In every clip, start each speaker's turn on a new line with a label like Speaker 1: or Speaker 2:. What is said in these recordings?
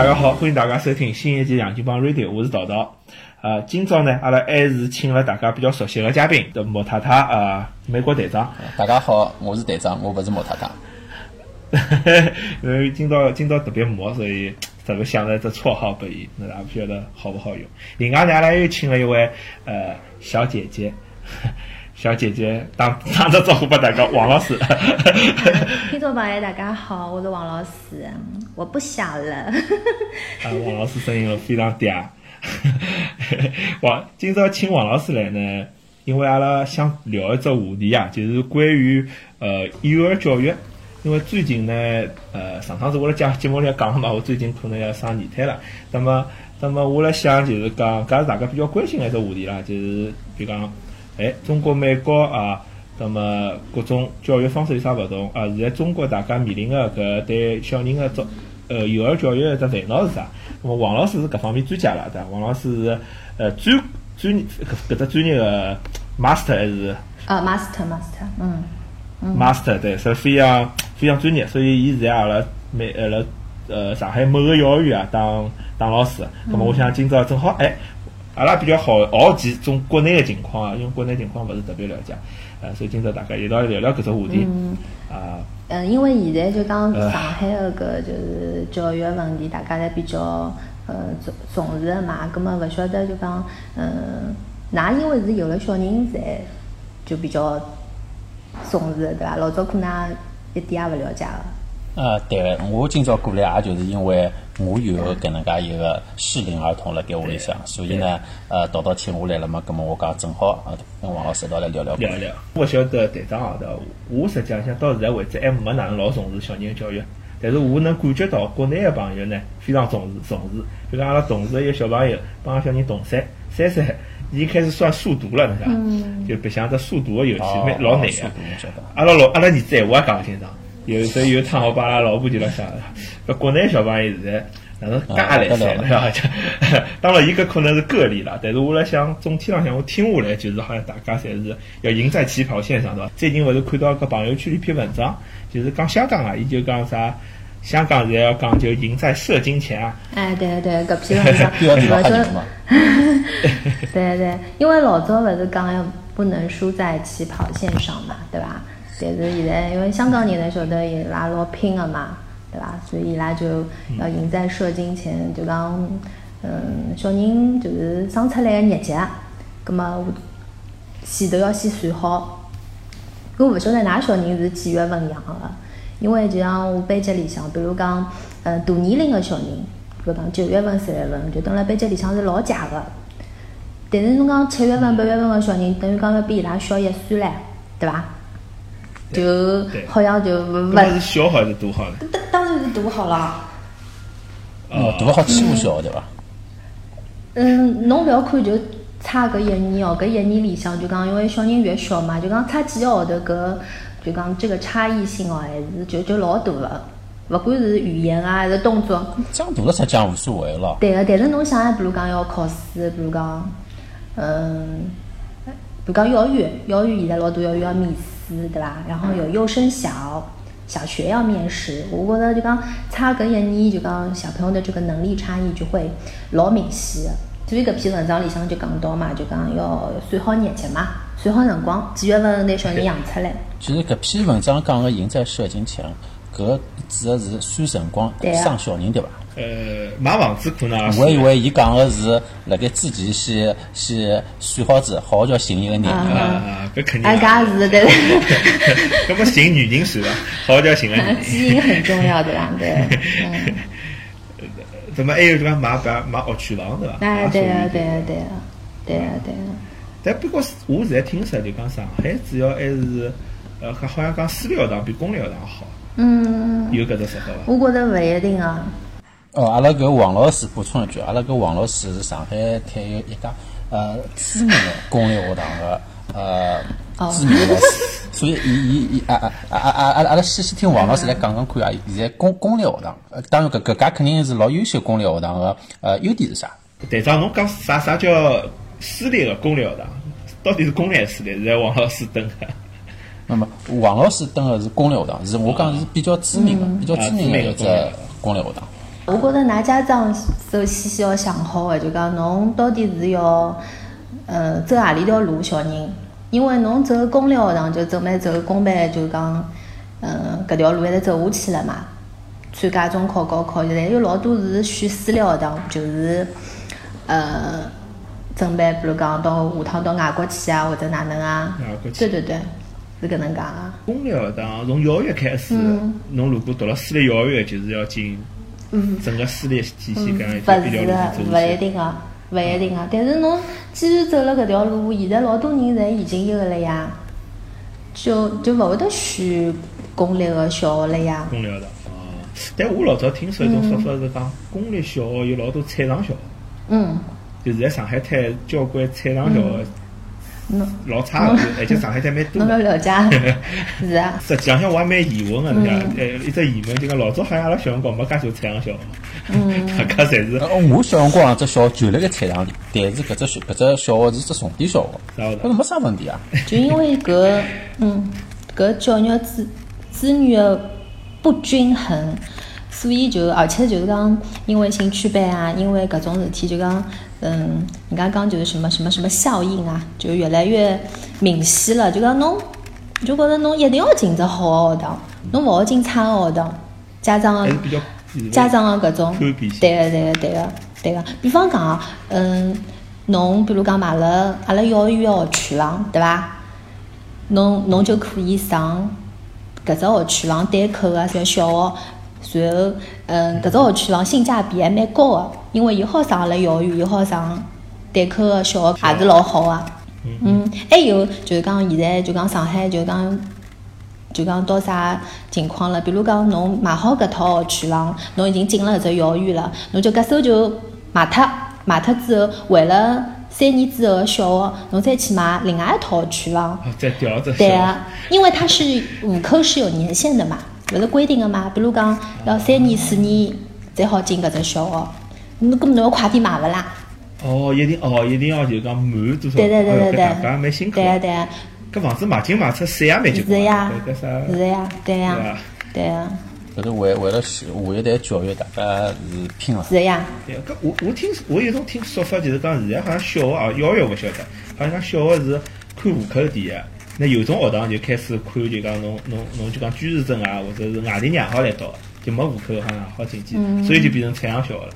Speaker 1: 大家好，欢迎大家收听新一期《杨金帮 Radio》，我是桃桃。呃，今朝呢，阿拉还是请了大家比较熟悉的嘉宾，的莫太太呃，美国队长。
Speaker 2: 大家好，我是队长，我不是莫太太。
Speaker 1: 因为今朝今朝特别忙，所以特别想了只绰号拨伊，那也不晓得好不好用。另外呢，阿拉又请了一位呃小姐姐，小姐姐打打个招呼拨大家，王老师。
Speaker 3: 听众朋友大家好，我是王老师，我不小了。
Speaker 1: 啊，王老师声音非常嗲。王，今朝请王老师来呢，因为阿拉想聊一只话题啊，就是关于呃幼儿教育。因为最近呢，呃，上趟子我辣讲节目里讲了嘛，我最近可能要生二胎了。那么，那么我辣想就是讲，搿是大家比较关心的一只话题啦，就是比如讲，哎，中国、美国啊，那么各种教育方式有啥勿同啊？现在中国大家面临的搿对小人的教呃幼儿教育的只烦恼是啥？那么王老师是搿方面专家了，对伐？王老师是呃专专搿搿只专业的 master 还是？
Speaker 3: 啊，master master，嗯。
Speaker 1: master 对，是非常非常专业，所以伊现在阿拉美阿拉呃上海某个幼儿园啊当当老师。那么我想今朝正好哎，阿拉比较好好奇种国内的情况啊，因为国内情况勿是特别了解，呃，所以今朝大家一道聊聊搿只话题
Speaker 3: 啊。嗯，因为现在就讲上海的搿就是教育问题，大家侪比较呃重重视的嘛。葛么勿晓得就讲嗯，㑚因为是有了小人才就比较。重视对伐？老早可能一点也勿了解
Speaker 2: 个。啊，对，我今朝过来也就是因为我有搿能介一个适龄儿童辣盖屋里向，所以呢，呃，到到请我来了嘛，葛末我讲正好啊，跟王老师一道来聊聊。
Speaker 1: 聊聊。我晓得队长啊，对伐？我实际上到现在为止还没哪能老重视小人教育，但是我能感觉到国内的朋友呢非常重视重视。就讲阿拉同事一个小朋友帮小人同三三岁。已经开始算数独了，是吧？就白相只数独个游戏，蛮老难的。阿拉老阿拉儿子闲话也讲勿清爽，有时候有趟我帮阿拉老婆就辣想，搿国内小朋友现在哪能介来塞，对伐？当然，伊搿可能是个例啦，但是我辣想，总体浪向我听下来，就是好像大家侪是要赢在起跑线上，对伐？最近勿是看到搿朋友圈里篇文章，就是讲香港啊，伊就讲啥？香港人要讲究赢在射精前啊！
Speaker 3: 哎，对对，搿篇文章，老早，对对，因为老早勿是讲要不能输在起跑线上嘛，对伐？但是现在因为香港人呢晓得伊拉老拼个嘛，对伐？所以伊拉就要赢在射精前，就讲，嗯，小人就是生出来个日节，葛末前头要先算好。我勿晓得㑚小人是几月份养个？因为就像我班级里向，比如讲，呃，大年龄个小人，比如讲九月份、十月份，就等辣班级里向是老假个。但是侬讲七月份、八月份个小人，等于讲要比伊拉小一岁唻，对伐？就好像就勿
Speaker 1: 是小还是大好了？
Speaker 3: 当当然是大好啦。
Speaker 2: 哦，大好欺负小，对伐？
Speaker 3: 嗯，侬勿要看就差搿一年哦，搿一年里向就讲，因为小人越小嘛，就讲差几个号头搿。就讲这个差异性哦，还是就就老大个，勿管是语言啊，还是动作。
Speaker 2: 长大了才讲无所谓了。
Speaker 3: 对个，但是侬想，比如讲要考试，比如讲，嗯，比如讲幼儿园，幼儿园现在老多幼儿园要面试，对吧？然后有幼升小，小学要面试。我觉着就讲差搿一年，就讲小朋友的这个能力差异就会老明显。所以搿篇文章里向就讲到嘛，就讲要算好日节嘛，算好辰光，几月份拿小人养出来。
Speaker 2: 其实搿篇文章讲个赢在射精前，搿指的是算辰光生小人对伐？
Speaker 1: 呃，买房子可能。
Speaker 2: 我以为伊讲个是辣盖之前先先算好子，好叫寻一个男
Speaker 1: 人啊，搿肯定。
Speaker 3: 啊，搿是对。
Speaker 1: 搿么寻女人算伐？好叫寻个人。
Speaker 3: 基因很重要对伐？对。
Speaker 1: 怎么还有这个买房买学区房对伐？
Speaker 3: 哎，对啊，对啊，对啊，对啊，对啊。
Speaker 1: 但不过，我现在听说就讲上海主要还是，呃，好像讲私立学堂比公立学堂好。
Speaker 3: 嗯。
Speaker 1: 有搿只说法伐？
Speaker 3: 我觉着勿一定啊。
Speaker 2: 哦，阿拉搿王老师补充一句，阿拉搿王老师是上海滩有一家呃知名的公立学堂的呃知名老师。所以，伊伊伊啊啊啊啊啊！阿拉先先听王老师来讲讲看啊，现在公公立学堂，呃，当然搿搿家肯定是老优秀公立学堂个，呃，优点是啥？
Speaker 1: 队长，侬讲啥啥叫私立的公立学堂？到底是公立还是私立？现在王老师等的。
Speaker 2: 那么，王老师登的是公立学堂，是我讲是比较知名的、比较知名的一只公立学堂。
Speaker 3: 我觉着㑚家长首先要想好个，就讲侬到底是要，呃，走何里条路，小人，因为侬走公立学堂就准备走公办，就讲，嗯，搿条路一直走下去了嘛。参加中考、高考，现在有老多是选私立学堂，就是，呃，准备比如讲到下趟到外国去啊，或者哪能啊？
Speaker 1: 外国去。
Speaker 3: 对对对，是搿能介啊。
Speaker 1: 公立学堂从幼儿园开始，侬如果读了私立幼儿园，就是要进。整个私立体系搿样一条路
Speaker 3: 走勿一定个，勿一定个。但是侬既然走了搿条路，现在老多人侪已经有个了呀，就就勿会得选公立个小学了呀。
Speaker 1: 公立学堂哦，但我老早听说一种说法是讲，公立小学有老多菜场小学。
Speaker 3: 嗯。
Speaker 1: 就是在上海滩交关菜场小学。老差个，而且上海滩蛮多。
Speaker 3: 侬要了解？是啊。
Speaker 1: 实际上，我还蛮疑问个，对伐？呃，一只疑问就讲，老早好像阿拉小辰光没介多菜场小学。嗯。大家侪是。
Speaker 2: 我小辰光只小学就辣盖菜场里，但是搿只小搿只小学是只重点小学，搿是没啥问题啊。
Speaker 3: 就因为搿，嗯，搿教育资资源不均衡，所以就而且就是讲，因为兴趣班啊，因为搿种事体，就讲。嗯，人家讲就是什么什么什么效应啊，就越来越明显了。就讲侬，就觉着侬一定要进只好学堂，侬勿好进差个学堂。家长个家长个搿种，对个对个对个对个。比方讲啊，嗯，侬比如讲买了阿拉幼儿园个学区房，对伐？侬侬就可以上搿只学区房对口个像小学。然后，嗯，搿只学区房性价比还蛮高个，因为又好上阿拉幼儿园，又好上对口个小学，也是老好个。嗯，还有就是讲现在就讲上海就讲就讲到啥情况了？比如讲侬买好搿套学区房，侬已经进了搿只幼儿园了，侬就搿手就卖脱，卖脱之后，为了三年之后个小学，侬再去买另外一套学区房。
Speaker 1: 再调只
Speaker 3: 对啊，因为它是户口是有年限的嘛。勿是规定个嘛？比如讲要三年四年才好进搿只小学，侬搿么侬要快点买勿啦？
Speaker 1: 哦，一定哦，一定要就讲满多少？
Speaker 3: 对对对对对，
Speaker 1: 搿蛮辛苦。
Speaker 3: 对啊对
Speaker 1: 啊，搿房子买进买出税也蛮结
Speaker 3: 棍。是呀，是呀，对呀，对呀。
Speaker 2: 搿是为为了下一代教育，大家是拼了。
Speaker 3: 是呀。
Speaker 1: 对，搿我我听我有种听说法，就是讲现在好像小学啊，幼儿园勿晓得，好像小学是看户口第一。那有种学堂就开始看，就讲侬侬侬就讲居住证啊，或者是外地娘好来读，就没户口好像好进去，所以就变成菜场小学了。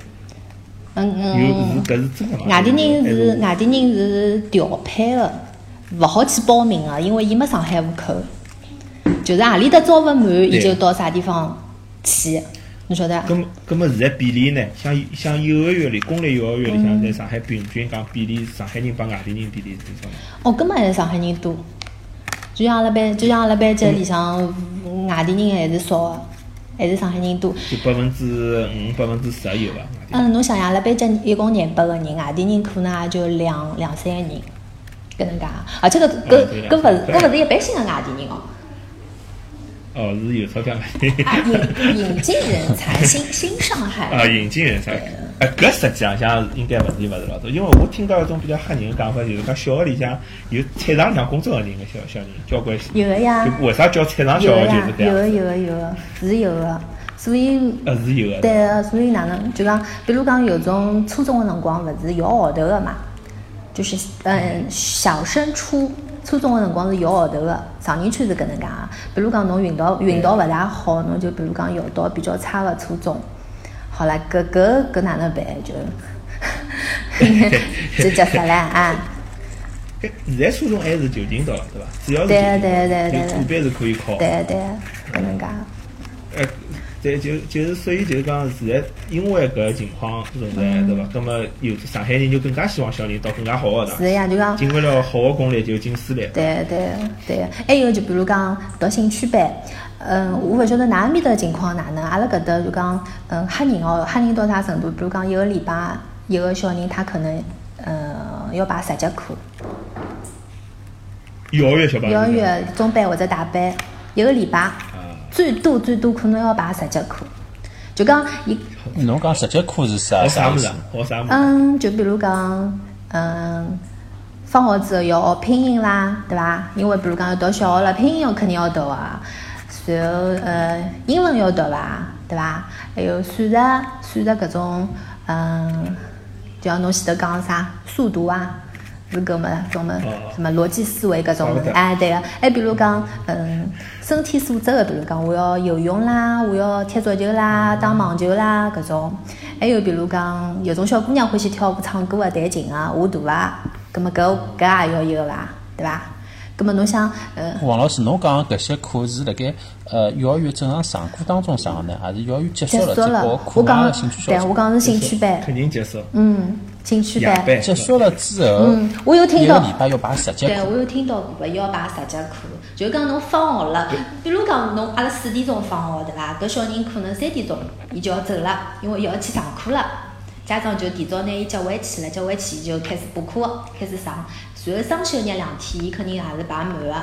Speaker 3: 嗯嗯。
Speaker 1: 有是搿是真的吗？
Speaker 3: 外地人是外地人是调配的，勿好去报名个，因为伊没上海户口，就是何里搭招勿满，伊就到啥地方去，侬晓得？
Speaker 1: 咁咁么现在比例呢？像像幼儿园里，公立幼儿园里向在上海平均讲比例，上海人帮外地人比例是多少？
Speaker 3: 哦，咁么还是上海人多。就像阿拉班，就像阿拉班级里向外地人还是少个，还是上海人多。
Speaker 1: 就百分之五、百分之十有伐？
Speaker 3: 嗯，侬想想，阿拉班级一共廿八个人，外地人可能也就两两三个人，搿能介。而且搿搿搿勿是搿勿是一般性个外地人哦。
Speaker 1: 哦，是有钞票
Speaker 3: 啊，引引进人才，新新上海。
Speaker 1: 啊，引进人才。哎，搿实际上像应该问题勿是老多，因为我听到一种比较吓人的讲法，就是讲小学里向有菜场里向工作的人个小小人交关。
Speaker 3: 有个呀。
Speaker 1: 为啥叫菜场小学就是
Speaker 3: 这样？有个有个有个是有个，所以。
Speaker 1: 呃，是有个。
Speaker 3: 对，所以哪能就讲，比如讲有种初中的辰光，勿是摇号头个嘛？就是嗯，小升初。初中个辰光是摇号头个，常人区是搿能介个。比如讲侬运道运道勿大好，侬就比如讲摇到比较差个初中。好了，搿搿搿哪能办？就 就叫啥唻啊？
Speaker 1: 现在初中还是就近了，对伐？主要是
Speaker 3: 对对对对，
Speaker 1: 普遍是可以考。
Speaker 3: 对对，搿能介。
Speaker 1: 呃。对，就就是，所以就是讲，现在因为搿个情况存在，对伐？那么有上海人就更加希望小人到更加好学堂。
Speaker 3: 是呀，就讲
Speaker 1: 进不了好的公立就进私立。
Speaker 3: 对对对，还有就比如讲读兴趣班，嗯，我勿晓得㑚面搭情况哪能，阿拉搿搭就讲，嗯，吓人哦，吓人到啥程度？比如讲一个礼拜，一个小人他可能，嗯，要排十节课。
Speaker 1: 幼儿园小班。
Speaker 3: 幼儿园中班或者大班，一个礼拜。最多最多可能要排十节课，就讲一。
Speaker 2: 侬讲十节课是啥啥物事？
Speaker 3: 嗯，就比如讲，嗯，放学之后要学拼音啦，对伐？因为比如讲要读小学了，拼音要肯定要读啊。然后呃，英文要读伐？对伐？还有算术，算术搿种，嗯，就像侬前头讲啥速读啊，是搿么搿么什么逻辑思维搿种，哎，对个。还比如讲，嗯，身体素质的，比如讲我要游泳啦，我要踢足球啦，打网球啦搿种。还有比如讲，有种小姑娘欢喜跳舞、唱歌啊、弹琴啊、画图啊，搿么搿搿也要有伐？对伐？搿么侬想，呃，
Speaker 2: 王老师，侬讲搿些课是辣盖呃幼儿园正常上课当中上呢，还是幼儿园结束了
Speaker 3: 之
Speaker 2: 后课外兴趣
Speaker 3: 对，我讲是兴趣班，
Speaker 1: 肯定结束。
Speaker 3: 嗯，兴趣班
Speaker 2: 结束了之后，
Speaker 3: 嗯，我有听到，
Speaker 2: 一个礼拜要排十节
Speaker 3: 课，对，我有听到过，要排十节课。就讲侬放学了，比如讲侬阿拉四点钟放学，对伐？搿小人可能三点钟伊就要走了，因为要去上课了。家长就提早拿伊接回去了，接回去就开始补课，开始上。随后双休日两天，伊肯定也是排满个。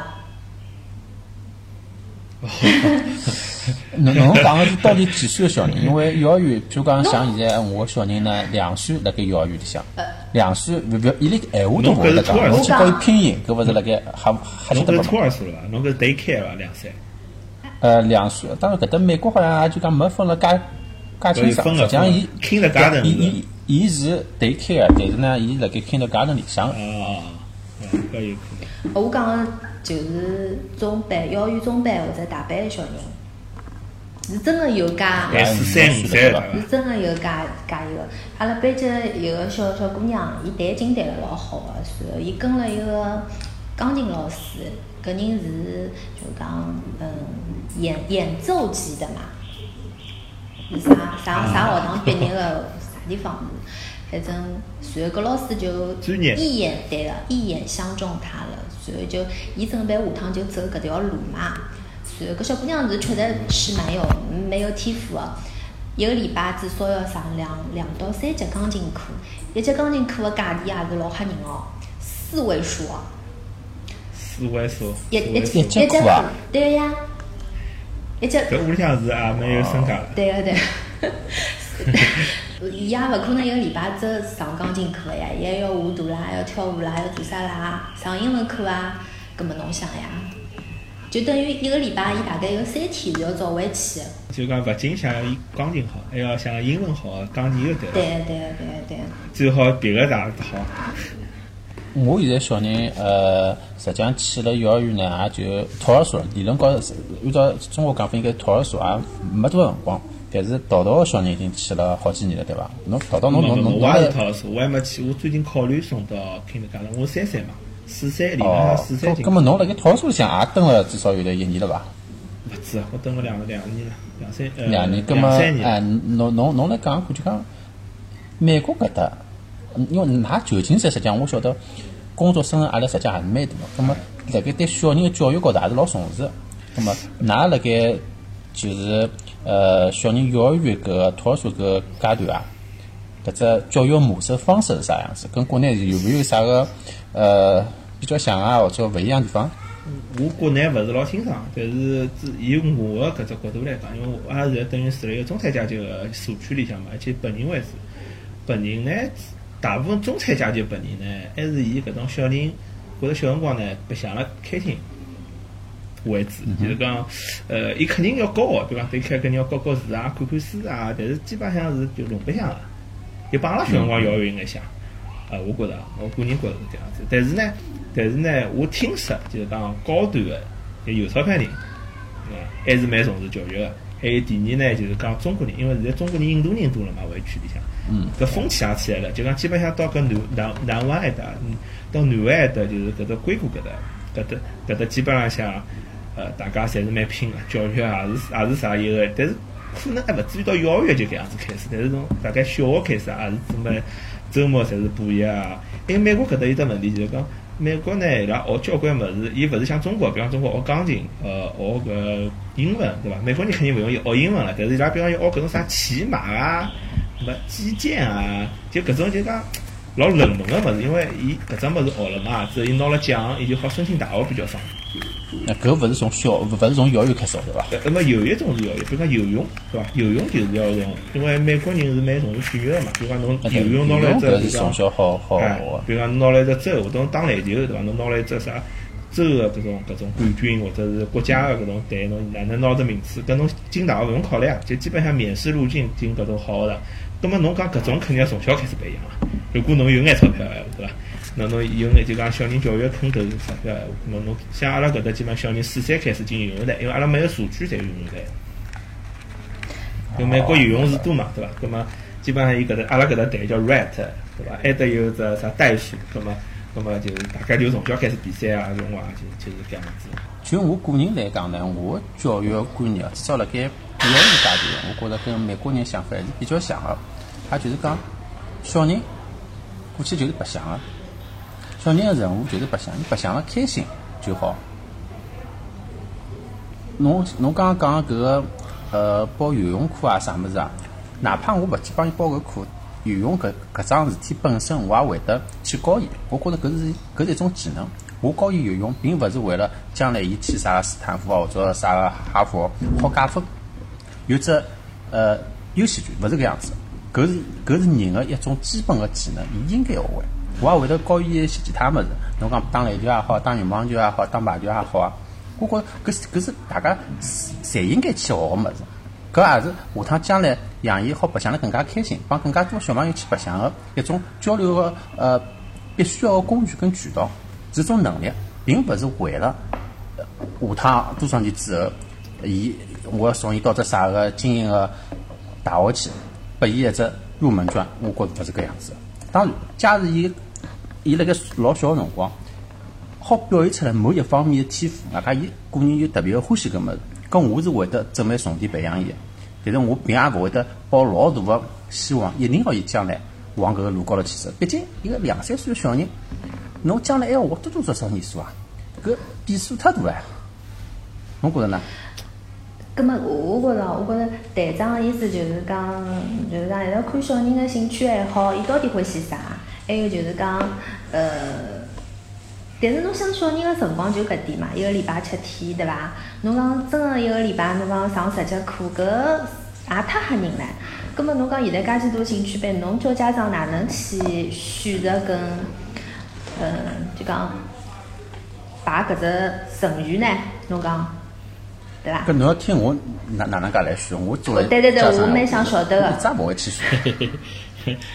Speaker 2: 侬侬讲个是到底几岁个小人？因为幼儿园，比如讲像现在我个小人呢，两岁辣盖幼儿园里向，两岁勿勿伊连闲话都勿会得讲，侬去教伊拼音，搿勿是辣盖还还晓得
Speaker 1: 勿？侬搿是初二了伐？侬搿是 day care 伐？两岁？
Speaker 2: 呃，两岁。当然搿搭美国好像就讲没分了介介清爽，实际上伊伊伊伊是 day care，但是呢，伊辣盖 kindergarten 里向。
Speaker 1: 搿有可能。
Speaker 3: 我讲个就是中班、幼儿园中班或者大班个小人，是真个有加，
Speaker 1: 是三五岁是
Speaker 3: 真个有加加一个。阿拉班级有个小小姑娘，伊弹琴弹得老好个，然后伊跟了一个钢琴老师，搿人是就讲嗯演演奏级的嘛，是啥啥啥学堂毕业个啥地方？反正，随后搿老师就一眼对了，一眼相中他了。随后就，伊准备下趟就走搿条路嘛。随后搿小姑娘是确实是蛮有蛮有天赋的，一个礼拜至少要上两两到三节钢琴课，一节钢琴课的价钿也是老吓人哦，四位数哦。
Speaker 1: 四位数。
Speaker 3: 一一
Speaker 2: 一
Speaker 3: 节
Speaker 2: 课啊？
Speaker 3: 对呀。一节。
Speaker 1: 搿屋里向是也蛮有身价个。
Speaker 3: 对个对。伊也勿可能一个礼拜只上钢琴课呀，伊还要画图啦，还要跳舞啦，要做啥啦？上英文课啊，搿么侬想呀？就等于一个礼拜，伊大概有三天是要早回去的。
Speaker 1: 就讲勿仅像伊钢琴好，还要想英文好，钢琴又
Speaker 3: 对对对对对。
Speaker 1: 最好别个啥好。
Speaker 2: 我现在小人呃，实际上去了幼儿园呢，也就托儿所，理论高头按照中国讲法，应该托儿所也没多少辰光。但是淘淘个小人已经去了好几年了，对伐？侬淘淘侬侬侬
Speaker 1: 我也是淘数，我还没去。我最近考虑送到 kindergarten，我三岁嘛，四岁，里向四岁。哦，
Speaker 2: 那么侬辣盖淘数里向也蹲了至少有得一年了伐？
Speaker 1: 勿止，我蹲了两两年了，两三呃
Speaker 2: 两
Speaker 1: 年，
Speaker 2: 两三年。哎，侬侬侬来讲，就讲美国搿搭，因为㑚旧金山实际上我晓得工作生活压力实际还是蛮大个。那么辣盖对小人个教育高头也是老重视。葛么㑚辣盖就是。呃，小人幼儿园搿个托儿所搿个阶段啊，搿只教育模式方式是啥样子？跟国内有没有啥个呃比较像啊，或者勿一样地方？
Speaker 1: 我国内勿是老清爽，但是以我个搿只角度来讲，因为我也是等于住辣一个中产阶级个社区里向嘛，而且本人为主。本人呢，大部分中产阶级本人呢，还是以搿种小人或者小辰光呢白相了开心。为主，就是讲，呃，伊肯定要教学，对伐？对开，肯定要教教字啊，看看书啊，但是基本上是就弄白相个，就帮阿拉小辰光要有眼像，啊，我觉着，我个人觉着是这样子。但是呢，但是呢，我听说就是讲高端个，有钞票人，啊，还是蛮重视教育个。还有第二呢，就是讲中国人，因为现在中国人、印度人多了嘛，湾区里向，
Speaker 2: 嗯，
Speaker 1: 搿风气也起来了，就讲基本上到搿南南南湾埃搭，嗯，到南湾埃搭，就是搿只硅谷搿搭，搿搭搿搭基本上像。呃，大家侪是蛮拼个，教育也是也是啥一个，但是可能还勿至于到幼儿园就搿样子开始，但是从大概小学开始也是准备周末侪是补习啊。因为美国搿搭有只问题就是讲，美国呢伊拉学交关物事，伊勿是像中国，比方中国学钢琴，呃，学搿英文，对伐？美国人肯定勿容易学英文了，但是伊拉比方要学搿种啥骑马啊，什么击剑啊，就搿种就讲老冷门个物事，因为伊搿种物事学了嘛，之后伊拿了奖，伊就好申请大学比较爽。
Speaker 2: 那搿勿是从小，勿是从幼儿园开始对伐？
Speaker 1: 那么有一种是要，比如讲游泳，对伐？游泳就是要从，因为美国人是蛮重视体育个嘛。比如讲侬游泳拿来只，
Speaker 2: 是从小好好
Speaker 1: 比如讲侬拿来只舟，或者打篮球，对伐？侬拿来只啥州个搿种搿种冠军，或者是国家个搿种队，侬哪能拿着名次？搿侬进大学勿用考虑啊，就基本上免试入境进搿种好学堂。葛末侬讲搿种肯定要从小开始培养啊。如果侬有眼钞票对伐？那侬有眼就讲小人教育坑头钞票闲话，咾侬像阿拉搿搭基本小人四岁开始进游泳队，因为阿拉每个社区侪有游泳队。因为美国游泳池多嘛，对伐？葛末基本上伊搿搭阿拉搿搭队叫 rat，对伐？还得有只啥袋鼠，葛末葛末就是大家就从小开始比赛啊，种话就就是搿样子。
Speaker 2: 就我个人来讲呢，我教育观念至少辣盖幼儿园阶段，我觉着跟美国人想法还是比较像个。也就是讲，小人过去就是白相个，小人个任务就是白相，你白相了开心就好。侬侬刚刚讲搿个呃报游泳课啊啥物事啊，哪怕我勿去帮伊报搿课，游泳搿搿桩事体本身我也会得去教伊。我觉着搿是搿是一种技能。我教伊游泳，并勿是为了将来伊去啥斯坦福或者啥个哈佛好加分，有只呃优先权，勿是搿样子。搿是搿是人的一种基本的技能，伊应该学会。我也会得教伊一些其他物事。侬讲打篮球也好，打羽毛球也好，打排球也好啊。我觉搿是搿是大家侪应该去学个物事。搿也是下趟将来让伊好白相得更加开心，帮更加多小朋友去白相个一种交流个呃必须要个工具跟渠道。这种能力，并勿是为了下趟多少年之后，伊我要送伊到只啥个精英个大学去。拨伊一只入门券，我觉着勿是搿样子。当然，假如伊伊辣盖老小个辰光，好表现出来某一方面的天赋，外加伊个人又特别欢喜搿物事，搿我是会得准备重点培养伊。但是我并也勿会得抱老大个希望，一定要伊将来往搿个路高头去走。毕竟一个两三岁个小人，侬将来还要活多多少少年数啊？搿变数太大了。侬觉着呢？
Speaker 3: 咁么，我觉着，我觉着队长个意思就是讲，就是讲，一直看小人个兴趣爱好，伊到底欢喜啥？还有就是讲，呃，但是侬想小人个辰光就搿点嘛，一个礼拜七天，对伐？侬讲真个一个礼拜，侬讲上十节课，搿也太吓人唻。咁么侬讲现在介许多兴趣班，侬叫家长哪能去选择跟，呃，就讲排搿只顺序呢？侬讲？对伐？
Speaker 2: 搿侬要听我哪哪能介来选？我作为
Speaker 3: 对对对，我蛮想晓得个。
Speaker 2: 一只勿会去选。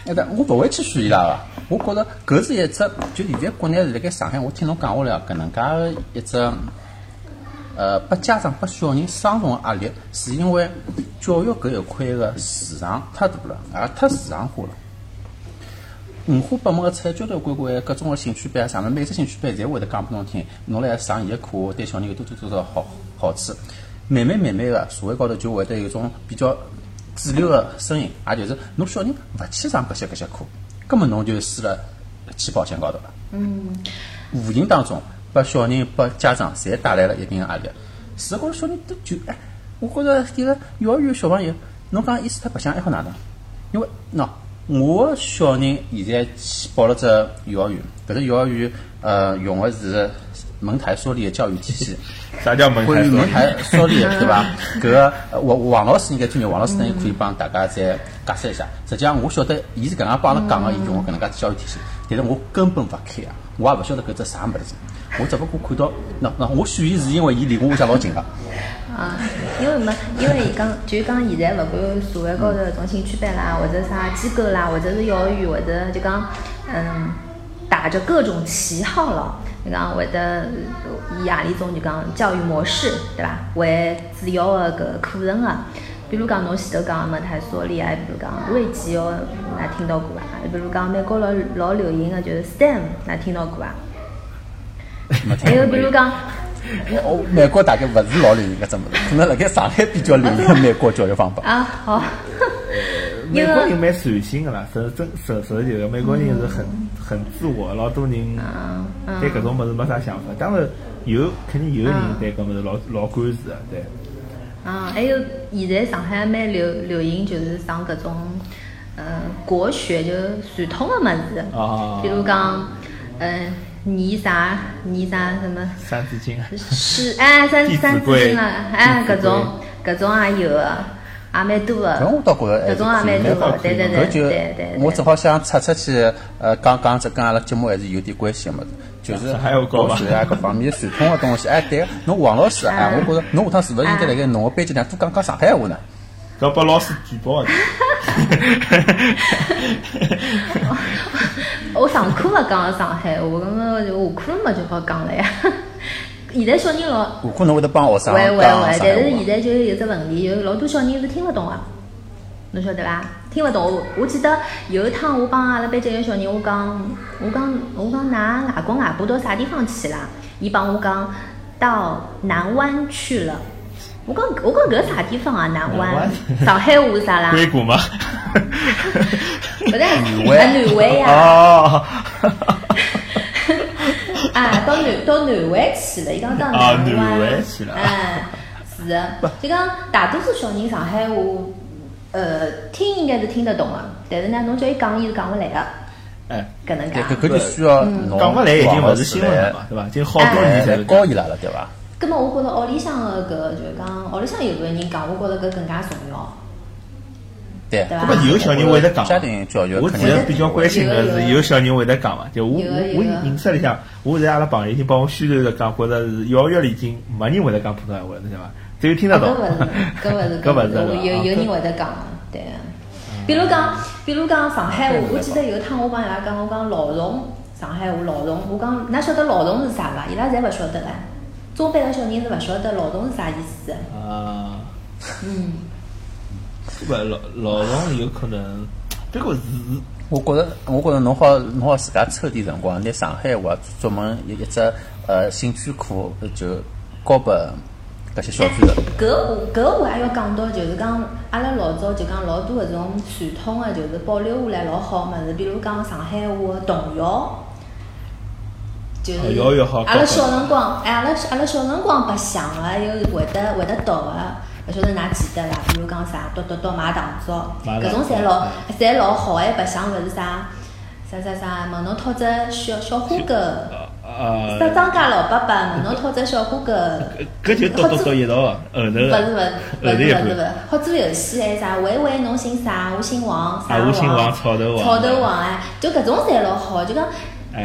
Speaker 2: 哎，对，我勿会去选 伊拉个。我觉着搿是一只，就现在国内是辣盖上海，我听侬讲下来，搿能介一只，呃，拨家长拨小人双重压力，是因为教育搿一块个市场太大了，也太市场化了。五花八门个出来交交关关各种个兴趣班，上面每只兴趣班侪会得讲拨侬听，侬来上伊个课，对小人有多多多少好好处。慢慢慢慢个社会高头就会得有种比较主流个声音，也就是侬小人勿去上搿些搿些课，根本侬就输了起跑线高头了。
Speaker 3: 嗯。
Speaker 2: 无形当中拨小人拨家长侪带来了一定个压力。实高头小人都就哎，我觉着迭个幼儿园小朋友，侬讲意思他白相还好哪能？因为喏。我小人现在去报了只幼儿园，搿只幼儿园呃用的是蒙台梭利的教育体系。
Speaker 1: 啥叫蒙台？
Speaker 2: 蒙台梭利对伐？搿个王王老师应该专业，王老师呢可以帮大家再解释一下。实际上我晓得，伊是搿能样帮阿拉讲个，伊用搿能介教育体系，但是我根本勿开啊，我也勿晓得搿只啥物事。我只不过看到，那那我选伊是因为伊离我屋里向老近个。
Speaker 3: 啊，因为没，因为伊讲就讲现在勿管社会高头搿种兴趣班啦，或者啥机构啦，或者是幼儿园，或者就讲嗯，打着各种旗号咯，就讲会得以何里种就讲教育模式，对伐？为主要的搿课程个，比如讲侬前头讲个蒙台梭利啊，比如讲瑞吉哦，㑚听到过伐？比如讲美国老老流行个就是 STEM，㑚听到过伐？还有比如讲。
Speaker 2: 哦，美国大概勿是老流行搿只物事，可能辣盖上海比较流行美国教育方法。
Speaker 3: 啊，好。
Speaker 1: 美国人蛮随性个啦，实真实实际个，美国人是很很自我，老多人对搿种物事没啥想法。当然有，肯定有人对搿物事老老关注的，对。
Speaker 3: 啊，还有现在上海蛮流流行，就是上搿种嗯国学，就传统的物事，比如讲嗯。念啥？念啥？什么？
Speaker 1: 三字经。
Speaker 3: 是哎，三三字经了，哎，搿种搿种也有个，也蛮多的。
Speaker 2: 搿我倒觉着，
Speaker 3: 搿种也蛮多的，对对对对对。
Speaker 2: 我正好想插出去，呃，讲讲这跟阿拉节目还是有点关系个物事，就是搞学啊各方面传统个东西。哎，对，侬王老师哎，我觉着侬下趟是勿是应该辣盖侬个班级里多讲讲上海话呢？
Speaker 1: 搿拨老师举报 的。
Speaker 3: 我上课勿讲上海话，搿么就下课嘛就好讲了呀。现在小人老，
Speaker 2: 下课侬会得帮学生
Speaker 3: 讲会会会，但是现在就有只问题，有老多小人是听勿懂个，侬晓得伐？听勿懂。我我记得有一趟我帮阿拉班级个小人，我讲我讲我讲㑚外公外婆到啥地方去啦？伊帮我讲到南湾去了。我讲我讲搿啥地方啊？南湾？上海话啥啦？
Speaker 1: 硅谷吗？
Speaker 3: 不是，
Speaker 2: 南
Speaker 3: 南湾呀。
Speaker 1: 哦。
Speaker 3: 啊，到南到南湾去了，伊讲到南湾
Speaker 1: 去了。
Speaker 3: 哎，是的，就讲大多数小人上海话，呃，听应该是听得懂的，但是呢，侬叫伊讲，伊是讲勿来的。
Speaker 1: 哎，
Speaker 3: 搿能介。
Speaker 2: 搿搿就需要
Speaker 1: 讲勿来已经勿是新闻了嘛，对伐？就好多年才
Speaker 2: 教伊拉了，对伐？
Speaker 3: 咁么，我觉着屋里向个搿就是讲，屋里向有个人讲，我觉着搿更加重要。
Speaker 2: 对，
Speaker 3: 对
Speaker 1: 伐？有小人会得讲。
Speaker 2: 家庭教育，
Speaker 1: 我其实比较关心的是有小人会得讲嘛？就我我我认识里向，我在阿拉朋友已经帮我宣传着讲，觉着是幼儿园里已经没人会得讲普通闲话了，晓得伐？只有听得懂。
Speaker 3: 搿勿 是，搿勿是，搿勿是。有有人会得讲，对。比如讲，比如讲上海话，我记得有一趟我帮伊拉讲，我讲老虫，上海话老虫，我讲，㑚晓得老虫是啥伐？伊拉侪勿晓得唻。中班个小人是勿晓得劳动是啥意思。
Speaker 1: 啊。
Speaker 3: 嗯。
Speaker 1: 勿劳劳动有可能，这个是。
Speaker 2: 我觉着，我觉着侬好，侬好自家抽点辰光，拿上海话专门一一只呃兴趣课就教拨搿些小朋友。
Speaker 3: 搿搿我还要讲到，就是讲阿拉老早就讲老多搿种传统个，就是保留下来老好物事，比如讲上海话个童谣。就是阿拉小辰光，哎，阿拉阿拉小辰光白相个，又会得会得读个，勿晓得㑚记得伐？比如讲啥，读读读买糖枣，搿种侪老侪老好还白相勿是啥啥啥啥？问侬讨只小小花狗，
Speaker 1: 啥
Speaker 3: 张家老伯伯问侬讨只小花狗，
Speaker 1: 搿就读读读一道个，后头勿是
Speaker 3: 勿是勿是勿是勿是，好做游戏还啥？喂喂，侬姓啥？我姓王，啥王？
Speaker 1: 草头王，
Speaker 3: 草头王哎，就搿种侪老好，就讲。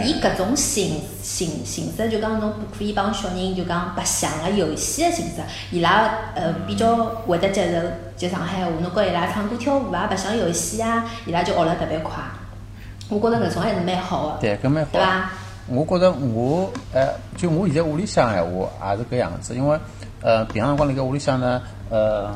Speaker 3: 以搿种形形形式，就讲侬可以帮小人就讲白相个游戏个形式，伊拉呃比较会得接受就上海话，侬教伊拉唱歌跳舞啊，白相游戏啊，伊拉就学了特别快。我觉着搿种还是蛮好个。
Speaker 2: 对，搿蛮好。
Speaker 3: 对伐？
Speaker 2: 我觉着我呃，就我现在屋里向闲话也是搿样子，因为呃平常辰光辣盖屋里向呢，呃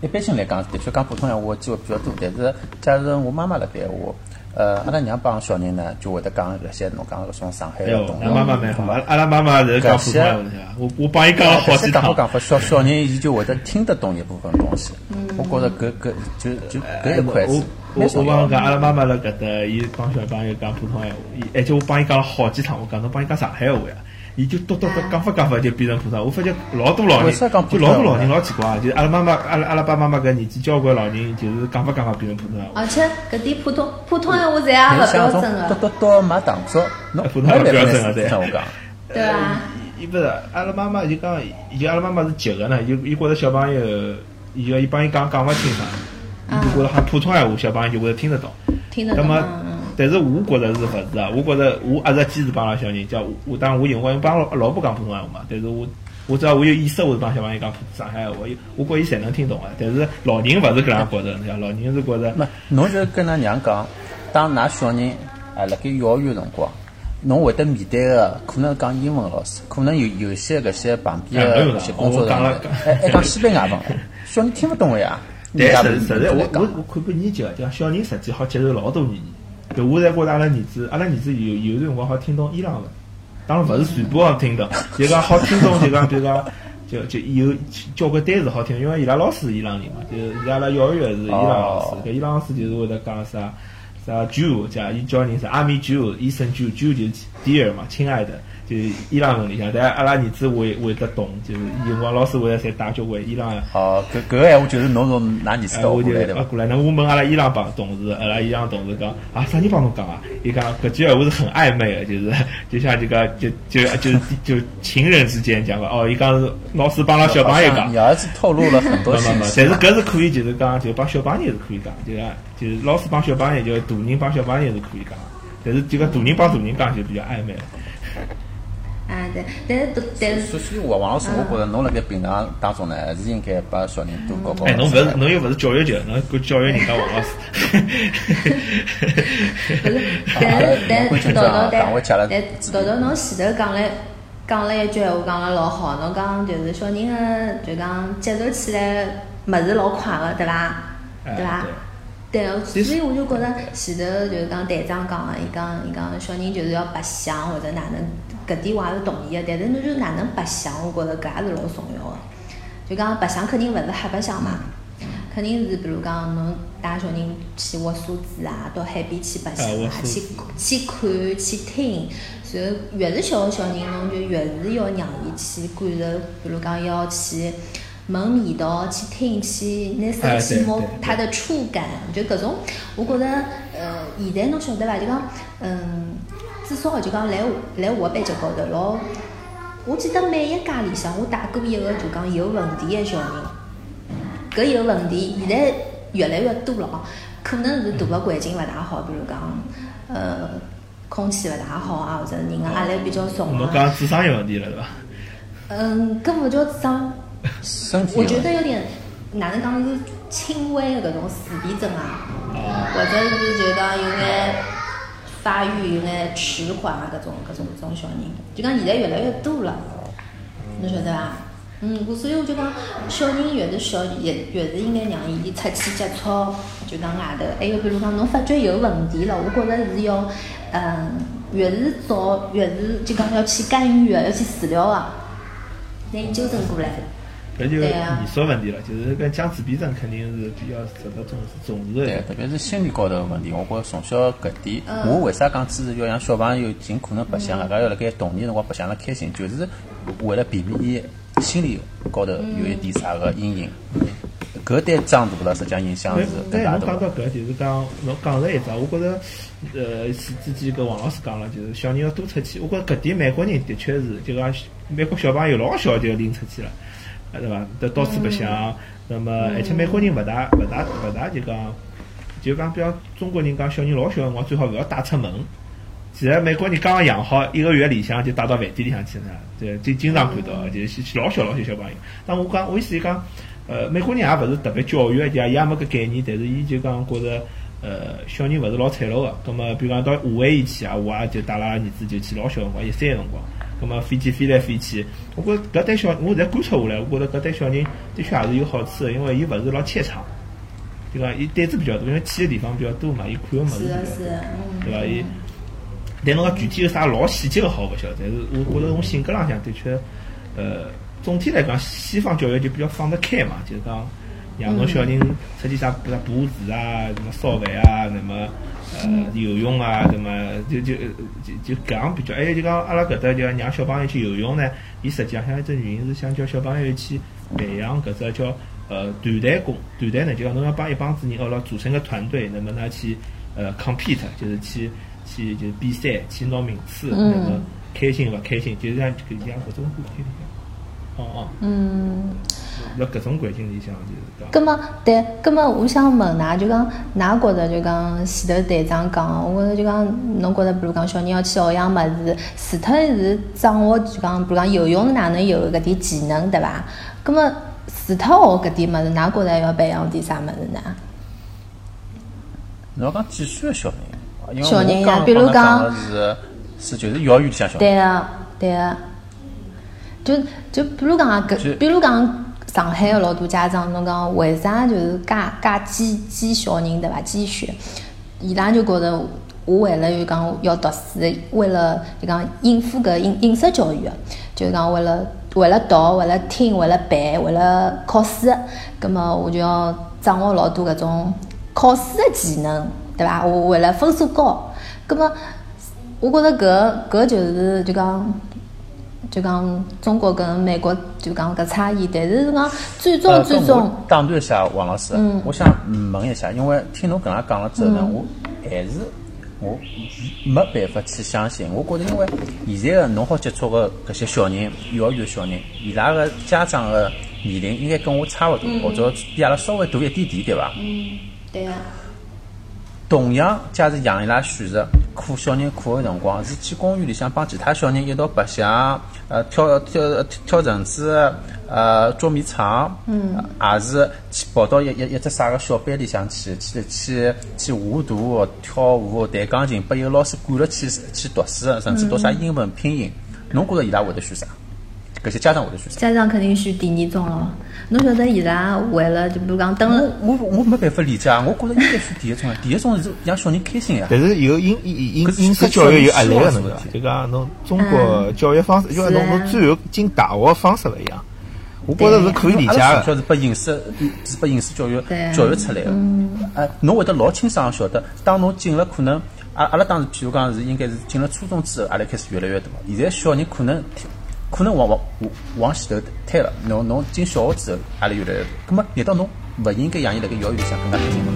Speaker 2: 一般性来讲，的确讲普通闲话机会比较多，但是假如我妈妈辣盖话。呃，阿拉娘帮小人呢，就会得讲搿些侬讲搿种上海个东西。
Speaker 1: 妈妈蛮好，阿拉妈妈是讲普通话的，我我帮伊讲了好几
Speaker 2: 趟。讲法，小小人伊就会得听得懂一部分东西。我觉着搿搿就就搿一块是。
Speaker 1: 我我帮侬讲，阿拉妈妈辣搿搭，伊帮小朋友讲普通闲话，而且我帮伊讲了好几趟，我讲侬帮伊讲上海话呀。伊就嘟嘟嘟讲法讲法就变成普通话，我发觉老多老人，就老多老人老奇怪，就阿拉妈妈、阿拉阿拉爸妈妈搿年纪交关老人，就是讲法讲法变成普通话。
Speaker 3: 而且搿点普通普通闲话侪也勿标准个。
Speaker 2: 嘟嘟嘟买糖枣，
Speaker 1: 侬普通话标准个
Speaker 2: 对。我讲。
Speaker 3: 对啊。
Speaker 1: 伊勿是阿拉妈妈就讲，伊阿拉妈妈是急个呢，伊伊觉着小朋友，伊要伊帮伊讲讲勿清爽，伊就觉着喊普通闲话，小朋友就会听得懂。
Speaker 3: 听得懂。那么。
Speaker 1: 但是我觉着是勿是啊？我觉着我一直坚持帮阿拉小人叫我当我有辰光帮老婆讲普通话嘛。但是我我只要我有意识，我就帮小朋友讲上海话。我我觉伊侪能听懂啊。但是老人勿是搿样觉着，老人是觉着。
Speaker 2: 没侬就跟㑚娘讲，当㑚小人啊辣盖幼儿园辰光，侬会得面对个可能讲英文老师，可能有有些搿些旁边个搿些工作人员，还还讲西班牙文，小人听勿懂个呀。
Speaker 1: 但实实在我我我看过研究啊，讲小人实际好接受老多语言。就我才觉着阿拉儿子，阿拉儿子有有辰光好听懂伊朗文，当然勿是全部好听懂，就讲好听懂，就讲比如讲，就就有交关单词好听，因为伊拉老师是伊朗人嘛，就是阿拉幼儿园是伊朗老师，搿伊朗老师就是会得讲啥啥 Jew，叫伊叫人啥阿米 Jew，医生 Jew，Jew 就是 Dear 嘛，亲爱的，就伊朗文里向，但阿拉儿子会会得懂，就是有辰光老师会得侪打交关伊朗。
Speaker 2: 哦，搿搿个闲话就是侬从㑚儿子到
Speaker 1: 过
Speaker 2: 来的
Speaker 1: 嘛？过来，那我问阿拉伊朗帮同事，阿拉伊朗同事讲啊，啥人帮侬讲啊？伊讲搿句闲话是很暧昧的，就是就像这个就就就就情人之间讲个哦，伊讲是老师帮拉小朋友讲。
Speaker 2: 你儿子透露了很多信息。
Speaker 1: 但是搿是可以，就是讲就帮小朋友是可以讲，就讲就是老师帮小朋友，就大人帮小朋友是可以讲，但是就讲大人帮大人讲就比较暧昧了。
Speaker 3: 啊，对，但是但是，
Speaker 2: 所以王王老师，我觉着侬辣盖平常当中呢，还是应该把小人多教教。
Speaker 1: 哎，侬勿是，侬又勿是教育局，侬管教育人家王老师。
Speaker 3: 不是，但是但是，豆豆但但豆豆，侬前头讲了讲了一句闲话，讲了老好，侬讲就是小人个就讲接受起来物事老快个，对伐？对伐？对，所以我就觉着前头就是讲队长讲个，伊讲伊讲小人就是要白相或者哪能，搿点我也是同意个。但是侬就哪能白相，我觉着搿也是老重要个。就讲白相肯定勿是瞎白相嘛，肯定是比如讲侬带小人去挖沙子啊，到海边去白相啊，去去看去听。然后越是小个小人，侬就越是要让伊去感受，比如讲要去。闻味道，去听，去拿手去摸它的触感，就搿种，我觉着，呃，现在侬晓得伐？就讲，嗯，至少就讲来来我班级高头，老，我记得每一家里向，我带过一个就讲有问题的小人，搿有问题，现在越来越多了哦，可能是大个环境勿大好，比如讲，呃，空气勿大好啊，或者人个压力比较重
Speaker 1: 啊。侬讲智商有问题了，是伐？
Speaker 3: 嗯，搿勿叫智商。我觉得有点，哪能讲是轻微的搿种自闭症啊，或者是就讲有眼发育有眼迟缓啊，各种各种搿种小人，就讲现在越来越多了，侬晓得伐？嗯，所以我就讲，小人越是小，越越是应该让伊出去接触，就讲外头。还有比如讲，侬发觉有问题了，我觉着是要，嗯，越是早越是就讲要去干预的，要去治疗的，拿伊纠正过来。
Speaker 1: 搿就艺术问题了，就是搿讲自闭症肯定是比较值得重视重视的。
Speaker 2: 对，特别是心理高头个问题，我觉着从小搿点，我为啥讲支持要让小朋友尽可能白相，大家要辣盖童年辰光白相了开心，就是为了避免伊心理高头有一点啥个阴影。搿对长大了实际上影响是更大
Speaker 1: 的。侬讲到搿，就是讲侬讲了一只，我觉着，呃，是之前搿王老师讲了，就是小人要多出去。我觉着搿点美国人的确是，就讲美国小朋友老小就拎出去了。啊，对伐？到到处白相，那么而且美国人勿大勿大勿大就讲，就讲比方中国人讲小人老小辰光最好勿要带出门。其实美国人刚刚养好一个月里向就带到饭店里向去了，对，就经常看到，就是老小老小小朋友。但我讲我意思讲，呃，美国人也勿是特别教育，也也没搿概念，但是伊就讲觉着，呃，小人勿是老脆弱个。葛末比如讲到夏威夷去啊，我也就带拉儿子就去老小辰光，一岁辰光。咁么飞机飞来飞去，我觉着搿对小，我在观察下来，我觉着搿对小人的确也是有好处的，因为伊勿是老怯场，对伐？伊胆子比较大，因为去个地方比较多嘛，伊看个物事比较多，对伐？伊，但侬讲具体有啥老细节个好勿晓得，但是我觉着从性格浪向的确，呃，总体来讲，西方教育就比较放得开嘛，就是讲让侬小人出去啥，比如布置啊，什么烧饭啊，那么。呃，游泳啊，什么就就就就搿样比较，还有就讲阿拉搿搭就让小朋友去游泳呢，伊实际上一只原因是想叫小朋友去培养搿只叫呃团队工团队呢，就讲侬要帮一帮子人，哦了组成个团队，那么呢去呃 compete，就是去去就比赛，去拿名次，那么开心勿开心，就是像搿样搿种环境里向，哦哦。嗯。辣搿种环境里向就是讲。
Speaker 3: 葛末对，葛末我想问㑚，就讲㑚觉着就讲前头队长讲，我觉着就讲侬觉着，比如讲小人要去学样物事，除脱是掌握就讲，比如讲游泳哪能有搿点技能，对伐？葛么除脱学搿点物事，㑚觉着要培养点啥物事呢？
Speaker 2: 侬讲几岁个小人？
Speaker 3: 小人
Speaker 2: 呀，
Speaker 3: 比如讲
Speaker 2: 是是就是幼儿园里向小。
Speaker 3: 对个，对个。就就比如讲搿，比如讲。上海个老多家长，侬讲为啥就是介介挤挤小人对伐？挤血，伊拉就觉着我为了就讲要读书，为了就讲应付搿应应试教育，就讲为了为了读，为了听，为了背，为了考试，葛末我就要掌握老多搿种考试个技能，对伐？我为了分数高，葛末我觉着搿搿就是就讲就讲中国跟美国就讲搿差异，但是讲最终最终
Speaker 2: 打断一下王老师，我想问一下，因为听侬搿样讲了之后呢，我还是我没办法去相信。我觉着，因为现在个侬好接触个搿些小人，幼儿园小人，伊拉个家长个年龄应该跟我差勿多，或者比阿拉稍微大一点点，对伐？
Speaker 3: 嗯，对啊。
Speaker 2: 同样，假使让伊拉选择课小人课个辰光，是去公园里向帮其他小人一道白相，呃，跳跳跳绳子，呃，捉迷藏，
Speaker 3: 嗯，
Speaker 2: 还是去跑到一一一只啥个小班里向去，去去去画图、跳舞、弹钢琴，被一个老师管了去去读书，甚至读啥英文拼音，侬觉着伊拉会得选啥？搿些家长会得选啥？
Speaker 3: 家长肯定选第二种咯。侬晓得伊拉为了就比如讲等了，
Speaker 2: 我我没办法理解啊！我觉着应该选第一种啊，第一种是让小人开心呀。
Speaker 1: 但是有应应应应试教育有压力个问题，就讲侬中国教育方式，因为侬侬最后进大学方式勿一样。我觉着是可以理解
Speaker 2: 的。从小是被应试是被应试教育教育出来的。哎，侬会得老清爽晓得，当侬进了可能阿阿拉当时譬如讲是应该是进了初中之后，阿拉开始越来越大。现在小人可能。可能往往往往前头推了，侬侬进小学之后，压力越来越大，那么难道侬勿应该让伊辣盖幼儿园里向更加开心吗？